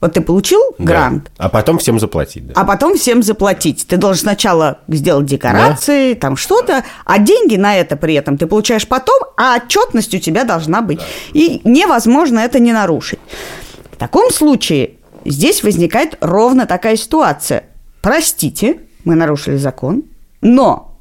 Speaker 1: вот ты получил грант,
Speaker 2: Да. А потом всем заплатить, да.
Speaker 1: а потом всем заплатить. Ты должен сначала сделать декорации, там что-то, а деньги на это при этом ты получаешь потом, а отчетность у тебя должна быть. И невозможно это не нарушить. В таком случае здесь возникает ровно такая ситуация. Простите, мы нарушили закон, но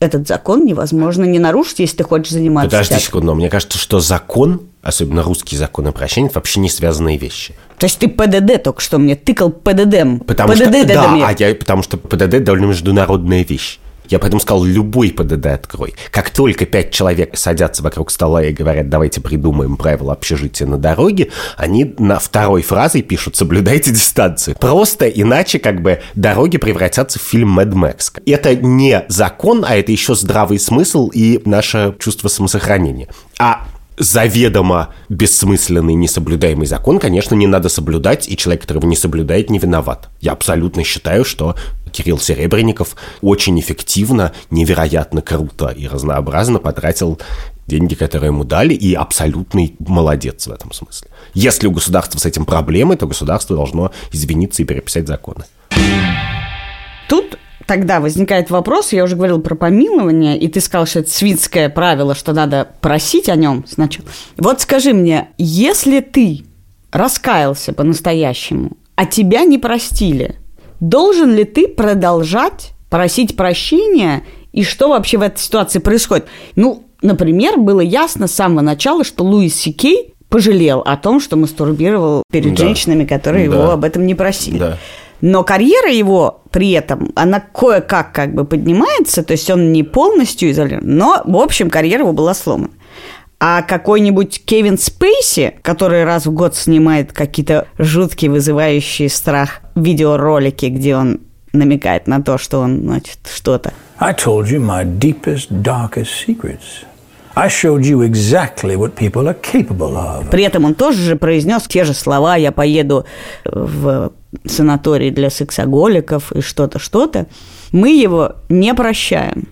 Speaker 1: этот закон невозможно не нарушить, если ты хочешь заниматься
Speaker 2: Подожди
Speaker 1: театром.
Speaker 2: секунду, но мне кажется, что закон, особенно русский закон о прощении, это вообще не связанные вещи.
Speaker 1: То есть ты ПДД только что мне тыкал ПДД.
Speaker 2: Потому что,
Speaker 1: ПДД
Speaker 2: да,
Speaker 1: мне.
Speaker 2: а я, потому что ПДД довольно международная вещь. Я поэтому сказал, любой ПДД открой. Как только пять человек садятся вокруг стола и говорят, давайте придумаем правила общежития на дороге, они на второй фразой пишут, соблюдайте дистанцию. Просто иначе как бы дороги превратятся в фильм Mad Max. Это не закон, а это еще здравый смысл и наше чувство самосохранения. А заведомо бессмысленный, несоблюдаемый закон, конечно, не надо соблюдать, и человек, который его не соблюдает, не виноват. Я абсолютно считаю, что Кирилл Серебренников очень эффективно, невероятно круто и разнообразно потратил деньги, которые ему дали, и абсолютный молодец в этом смысле. Если у государства с этим проблемы, то государство должно извиниться и переписать законы.
Speaker 1: Тут тогда возникает вопрос, я уже говорил про помилование, и ты сказал, что это свинское правило, что надо просить о нем сначала. Вот скажи мне, если ты раскаялся по-настоящему, а тебя не простили, должен ли ты продолжать просить прощения, и что вообще в этой ситуации происходит? Ну, например, было ясно с самого начала, что Луис Сикей пожалел о том, что мастурбировал перед
Speaker 2: Да.
Speaker 1: женщинами, которые
Speaker 2: Да.
Speaker 1: его об этом не просили.
Speaker 2: Да.
Speaker 1: Но карьера его при этом, она кое-как как бы поднимается, то есть он не полностью изолирован, но, в общем, карьера его была сломана. А какой-нибудь Кевин Спейси, который раз в год снимает какие-то жуткие, вызывающие страх видеоролики, где он намекает на то, что он, значит, что-то.
Speaker 3: I told you my deepest, darkest secrets. I showed you exactly what people are capable of.
Speaker 1: При этом он тоже же произнес те же слова «я поеду в санаторий для сексоголиков» и что-то, что-то. Мы его не прощаем.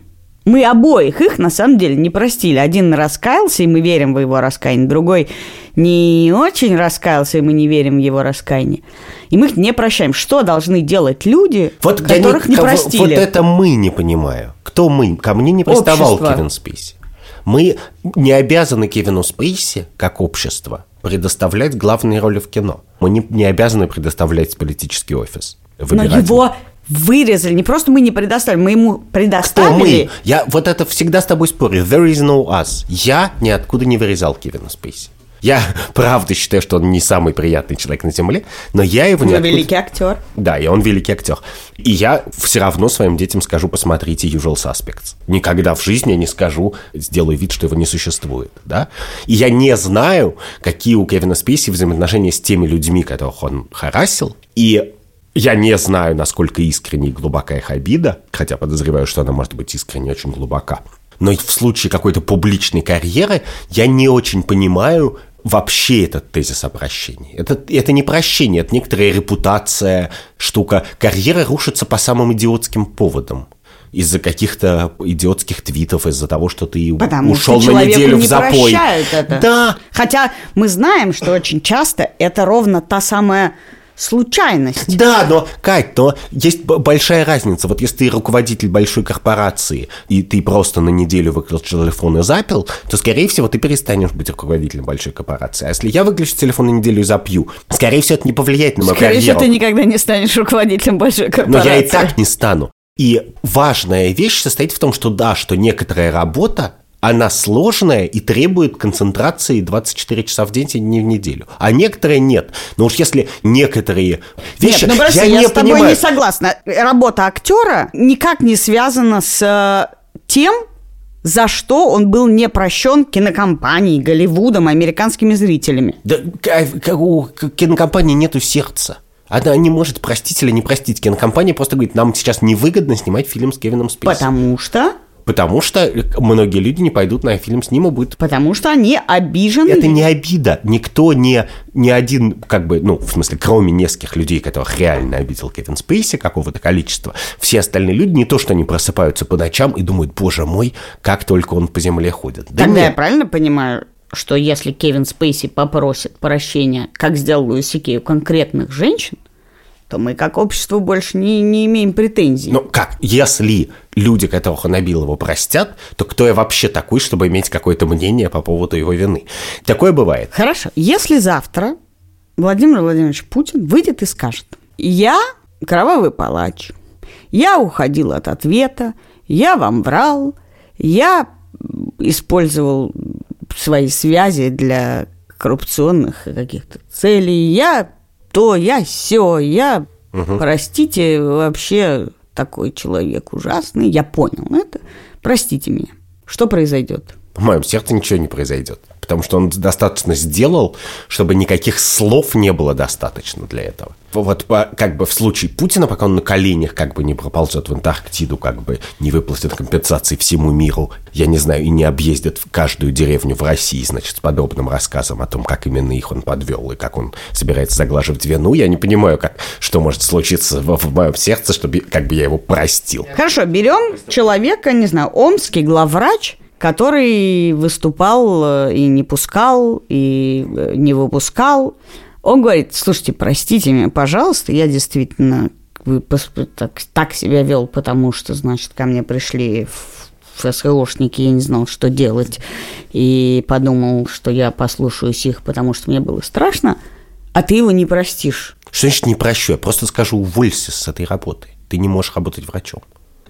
Speaker 1: Мы обоих их, на самом деле, не простили. Один раскаялся, и мы верим в его раскаяние. Другой не очень раскаялся, и мы не верим в его раскаяние. И мы их не прощаем. Что должны делать люди,
Speaker 2: Вот
Speaker 1: которых не
Speaker 2: кого-
Speaker 1: простили?
Speaker 2: Вот это мы не понимаю. Кто мы? Ко мне не приставал
Speaker 1: Общество.
Speaker 2: Кевин Спейси. Мы не обязаны Кевину Спейси, как общество, предоставлять главные роли в кино. Мы не, не обязаны предоставлять политический офис.
Speaker 1: Но
Speaker 2: Выбирать
Speaker 1: его вырезали. Не просто мы не предоставили, мы ему
Speaker 2: Кто
Speaker 1: предоставили.
Speaker 2: мы? Я вот это всегда с тобой спорю. There is no us. Я ниоткуда не вырезал Кевина Спейси. Я правда считаю, что он не самый приятный человек на Земле, но я его
Speaker 1: Но
Speaker 2: ниоткуда...
Speaker 1: великий актер.
Speaker 2: Да, и он великий актер. И я все равно своим детям скажу, посмотрите Usual Suspects. Никогда в жизни я не скажу, сделаю вид, что его не существует, да? И я не знаю, какие у Кевина Спейси взаимоотношения с теми людьми, которых он харасил. И я не знаю, насколько искренне и глубока их обида, хотя подозреваю, что она может быть искренне очень глубока. Но в случае какой-то публичной карьеры я не очень понимаю вообще этот тезис о прощении. Это, это не прощение, это некоторая репутация, штука. Карьера рушится по самым идиотским поводам. Из-за каких-то идиотских твитов, из-за того, что ты
Speaker 1: Потому
Speaker 2: ушел
Speaker 1: что
Speaker 2: на неделю
Speaker 1: не
Speaker 2: в запой.
Speaker 1: это.
Speaker 2: Да,
Speaker 1: Хотя мы знаем, что очень часто это ровно та самая случайность.
Speaker 2: Да, но, Кать, но есть большая разница. Вот если ты руководитель большой корпорации, и ты просто на неделю выключил телефон и запил, то, скорее всего, ты перестанешь быть руководителем большой корпорации. А если я выключу телефон на неделю и запью, скорее всего, это не повлияет на мою
Speaker 1: Скорее
Speaker 2: карьеру.
Speaker 1: всего, ты никогда не станешь руководителем большой
Speaker 2: Но
Speaker 1: корпорации.
Speaker 2: я и так не стану. И важная вещь состоит в том, что да, что некоторая работа, она сложная и требует концентрации 24 часа в день, а не в неделю. А некоторые нет. Но уж если некоторые вещи...
Speaker 1: Нет, ну просто я,
Speaker 2: не
Speaker 1: с тобой
Speaker 2: понимаю.
Speaker 1: не согласна. Работа актера никак не связана с э, тем, За что он был не прощен кинокомпанией, Голливудом, американскими зрителями?
Speaker 2: Да к- у кинокомпании нету сердца. Она не может простить или не простить. Кинокомпания просто говорит, нам сейчас невыгодно снимать фильм с Кевином Спейси.
Speaker 1: Потому что...
Speaker 2: Потому что многие люди не пойдут на фильм с ним и будут
Speaker 1: Потому что они обижены.
Speaker 2: Это не обида. Никто не, ни один, как бы, ну, в смысле, кроме нескольких людей, которых реально обидел Кевин Спейси, какого-то количества, все остальные люди не то, что они просыпаются по ночам и думают, боже мой, как только он по земле ходит. Да
Speaker 1: Тогда я
Speaker 2: нет.
Speaker 1: правильно понимаю, что если Кевин Спейси попросит прощения, как сделал Луис Сикей, у конкретных женщин, то мы как общество больше не, не имеем претензий.
Speaker 2: Ну как, если люди, которых он обил, его простят, то кто я вообще такой, чтобы иметь какое-то мнение по поводу его вины? Такое бывает.
Speaker 1: Хорошо, если завтра Владимир Владимирович Путин выйдет и скажет, я кровавый палач, я уходил от ответа, я вам врал, я использовал свои связи для коррупционных каких-то целей, я то, я все, я, простите, вообще такой человек ужасный, я понял это, простите меня. Что произойдет?
Speaker 2: В моем сердце ничего не произойдет. Потому что он достаточно сделал, чтобы никаких слов не было достаточно для этого. Вот по- как бы в случае Путина, пока он на коленях как бы не проползет в Антарктиду, как бы не выплатит компенсации всему миру, я не знаю, и не объездит в каждую деревню в России, значит, с подобным рассказом о том, как именно их он подвел и как он собирается заглаживать вину, я не понимаю, как, что может случиться в, в моем сердце, чтобы как бы я его простил.
Speaker 1: Хорошо, берем человека, не знаю, омский главврач, который выступал э, и не пускал, и э, не выпускал. Он говорит, слушайте, простите меня, пожалуйста, я действительно так, так себя вел, потому что, значит, ко мне пришли ФСОшники, я не знал, что делать, и подумал, что я послушаюсь их, потому что мне было страшно, а ты его не простишь.
Speaker 2: Что значит не прощу? Я просто скажу, уволься с этой работы. Ты не можешь работать врачом.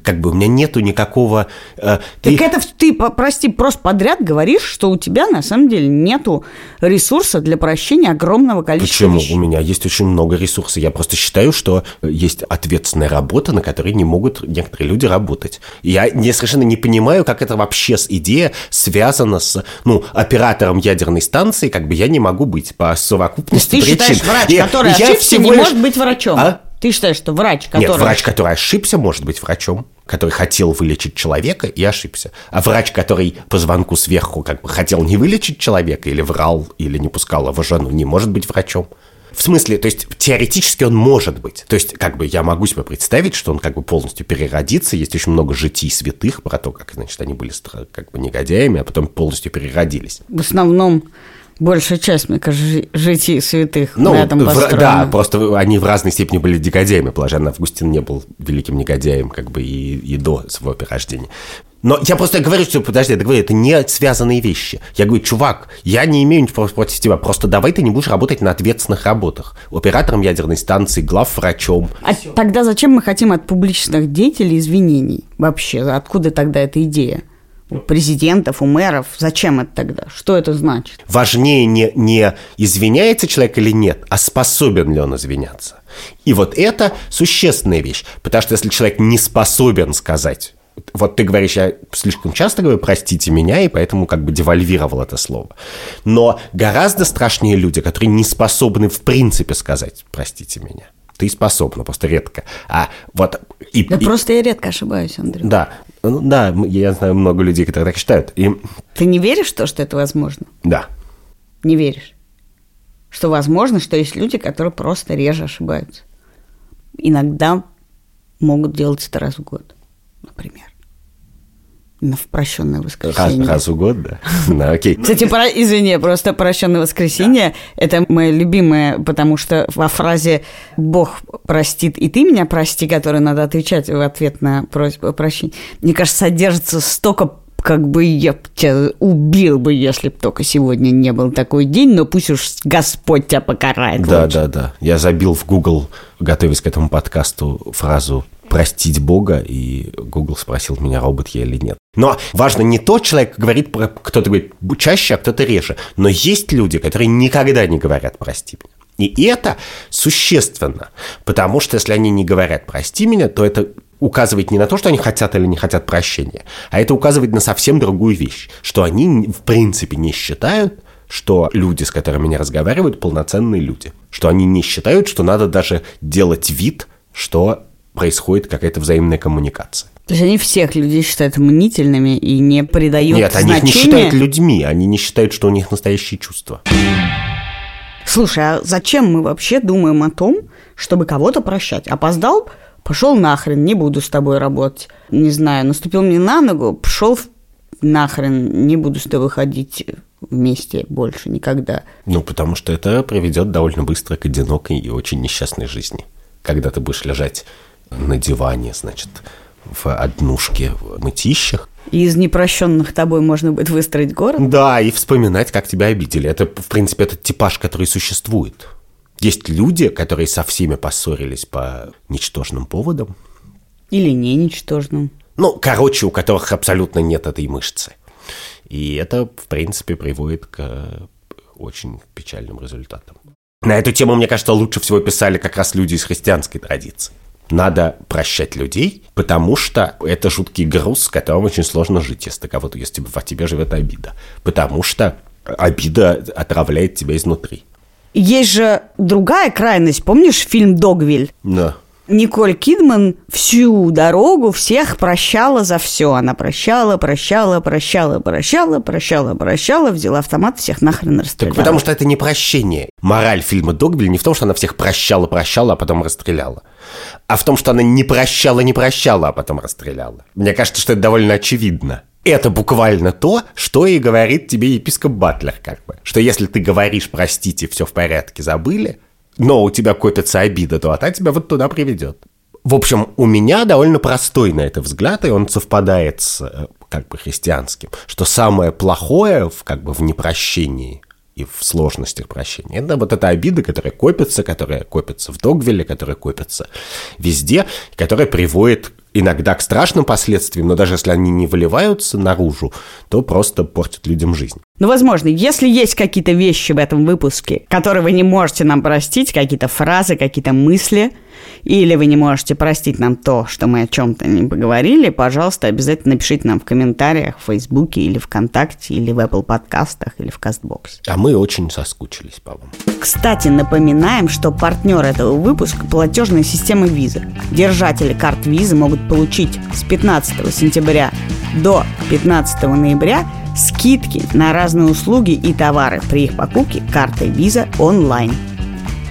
Speaker 2: Как бы у меня нету никакого... э,
Speaker 1: Так это в- ты, прости, просто подряд говоришь, что у тебя на самом деле нету ресурса для прощения огромного количества
Speaker 2: Почему?
Speaker 1: вещей.
Speaker 2: У меня есть очень много ресурсов. Я просто считаю, что есть ответственная работа, на которой не могут некоторые люди работать. Я не, совершенно не понимаю, как это вообще с идея связана с ну, оператором ядерной станции, как бы я не могу быть по
Speaker 1: То есть
Speaker 2: совокупности
Speaker 1: ты
Speaker 2: причин.
Speaker 1: считаешь, врач, который
Speaker 2: я
Speaker 1: ошибся,
Speaker 2: всего
Speaker 1: не
Speaker 2: лишь-
Speaker 1: может быть врачом?
Speaker 2: А?
Speaker 1: Ты считаешь, что врач, который...
Speaker 2: Нет, врач, который ошибся, может быть врачом, который хотел вылечить человека и ошибся. А врач, который по звонку сверху как бы хотел не вылечить человека или врал, или не пускал его жену, не может быть врачом. В смысле, то есть теоретически он может быть. То есть, как бы я могу себе представить, что он как бы полностью переродится. Есть очень много житий святых про то, как, значит, они были как бы негодяями, а потом полностью переродились.
Speaker 1: В основном большая часть, мне кажется, жи- житий святых
Speaker 2: Ну,
Speaker 1: на этом
Speaker 2: в-
Speaker 1: построена.
Speaker 2: да, просто они в разной степени были негодяями. Блажен Августин не был великим негодяем, как бы и, и до своего перерождения. Но я просто говорю, что, подожди, я говорю, это не связанные вещи. Я говорю, чувак, я не имею ничего против тебя, просто давай ты не будешь работать на ответственных работах. Оператором ядерной станции, главврачом.
Speaker 1: А тогда зачем мы хотим от публичных деятелей извинений? Вообще, откуда тогда эта идея? У президентов, у мэров. Зачем это тогда? Что это значит?
Speaker 2: Важнее не, не извиняется человек или нет, а способен ли он извиняться. И вот это существенная вещь. Потому что если человек не способен сказать, вот ты говоришь, я слишком часто говорю, простите меня, и поэтому как бы девальвировал это слово. Но гораздо страшнее люди, которые не способны в принципе сказать, простите меня. Ты способна, просто редко. А вот... И,
Speaker 1: Да
Speaker 2: и-
Speaker 1: просто я редко ошибаюсь, Андрей.
Speaker 2: да, ну да, я знаю много людей, которые так считают. И
Speaker 1: Ты не веришь в то, что это возможно?
Speaker 2: да,
Speaker 1: Не веришь? Что возможно, что есть люди, которые просто реже ошибаются. Иногда могут делать это раз в год, например. На в прощенное
Speaker 2: раз,
Speaker 1: воскресенье.
Speaker 2: раз в год, да. Да, окей.
Speaker 1: Кстати, про, извини, просто прощенное воскресенье это мое любимое, потому что во фразе Бог простит и ты меня прости, которую надо отвечать в ответ на просьбу о прощении, мне кажется, содержится столько как бы я б тебя убил бы, если бы только сегодня не был такой день, но пусть уж Господь тебя покарает.
Speaker 2: Да,
Speaker 1: лучше.
Speaker 2: да, да. Я забил в Google, готовясь к этому подкасту, фразу «простить Бога», и Google спросил меня, робот я или нет. Но важно не то, человек говорит, про- кто-то говорит чаще, а кто-то реже. Но есть люди, которые никогда не говорят «прости меня». И это существенно, потому что если они не говорят «прости меня», то это указывает не на то, что они хотят или не хотят прощения, а это указывает на совсем другую вещь, что они в принципе не считают, что люди, с которыми они разговаривают, полноценные люди. Что они не считают, что надо даже делать вид, что происходит какая-то взаимная коммуникация.
Speaker 1: То есть они всех людей считают мнительными и не придают
Speaker 2: Нет, они их не
Speaker 1: значения?
Speaker 2: считают людьми, они не считают, что у них настоящие чувства.
Speaker 1: Слушай, а зачем мы вообще думаем о том, чтобы кого-то прощать? Опоздал, пошел нахрен, не буду с тобой работать. Не знаю, наступил мне на ногу, пошел нахрен, не буду с тобой ходить вместе больше никогда.
Speaker 2: Ну, потому что это приведет довольно быстро к одинокой и очень несчастной жизни. Когда ты будешь лежать на диване, значит, в однушке, в мытищах.
Speaker 1: И из непрощенных тобой можно будет выстроить город.
Speaker 2: Да, и вспоминать, как тебя обидели. Это, в принципе, этот типаж, который существует. Есть люди, которые со всеми поссорились по ничтожным поводам.
Speaker 1: Или не ничтожным.
Speaker 2: Ну, короче, у которых абсолютно нет этой мышцы. И это, в принципе, приводит к очень печальным результатам. На эту тему, мне кажется, лучше всего писали как раз люди из христианской традиции. Надо прощать людей, потому что это жуткий груз, с которым очень сложно жить, если кого-то, если в тебе живет обида. Потому что обида отравляет тебя изнутри.
Speaker 1: Есть же другая крайность. Помнишь фильм «Догвиль»?
Speaker 2: Да.
Speaker 1: Николь Кидман всю дорогу всех прощала за все. Она прощала, прощала, прощала, прощала, прощала, прощала, взяла автомат, всех нахрен
Speaker 2: Так
Speaker 1: расстреляла.
Speaker 2: потому что это не прощение. Мораль фильма «Догвиль» не в том, что она всех прощала, прощала, а потом расстреляла. А в том, что она не прощала, не прощала, а потом расстреляла. Мне кажется, что это довольно очевидно. Это буквально то, что и говорит тебе епископ Батлер, как бы. Что если ты говоришь «простите, все в порядке, забыли», но у тебя копится обида, то она тебя вот туда приведет. В общем, у меня довольно простой на это взгляд, и он совпадает с э, как бы христианским, что самое плохое в, как бы в непрощении и в сложностях прощения. Это вот эта обида, которая копится, которая копится в Догвилле, которая копится везде, которая приводит иногда к страшным последствиям, но даже если они не выливаются наружу, то просто портят людям жизнь.
Speaker 1: Ну, возможно, если есть какие-то вещи в этом выпуске, которые вы не можете нам простить, какие-то фразы, какие-то мысли, или вы не можете простить нам то, что мы о чем-то не поговорили, пожалуйста, обязательно напишите нам в комментариях в Фейсбуке или ВКонтакте, или в Apple подкастах, или в Кастбоксе.
Speaker 2: А мы очень соскучились по вам.
Speaker 1: Кстати, напоминаем, что партнер этого выпуска – платежная система Visa. Держатели карт Visa могут получить с 15 сентября до 15 ноября скидки на разные услуги и товары при их покупке картой Visa онлайн.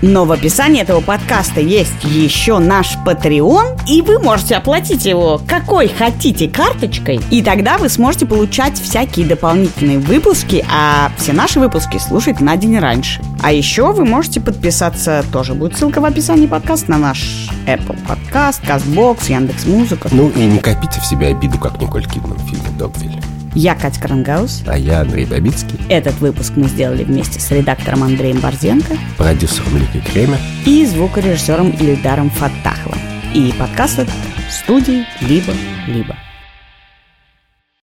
Speaker 1: Но в описании этого подкаста есть еще наш Patreon, и вы можете оплатить его какой хотите карточкой, и тогда вы сможете получать всякие дополнительные выпуски, а все наши выпуски слушать на день раньше. А еще вы можете подписаться, тоже будет ссылка в описании подкаста, на наш Apple подкаст, CastBox, Яндекс.Музыка.
Speaker 2: Ну и не копите в себе обиду, как Николь Кидман в фильме «Догвиль».
Speaker 1: Я Катя Крангаус.
Speaker 2: А я Андрей Бабицкий,
Speaker 1: Этот выпуск мы сделали вместе с редактором Андреем Борзенко
Speaker 2: продюсером Ликой Кремер.
Speaker 1: и звукорежиссером Ильдаром Фаттаховым. И подкаст этот в студии «Либо-либо».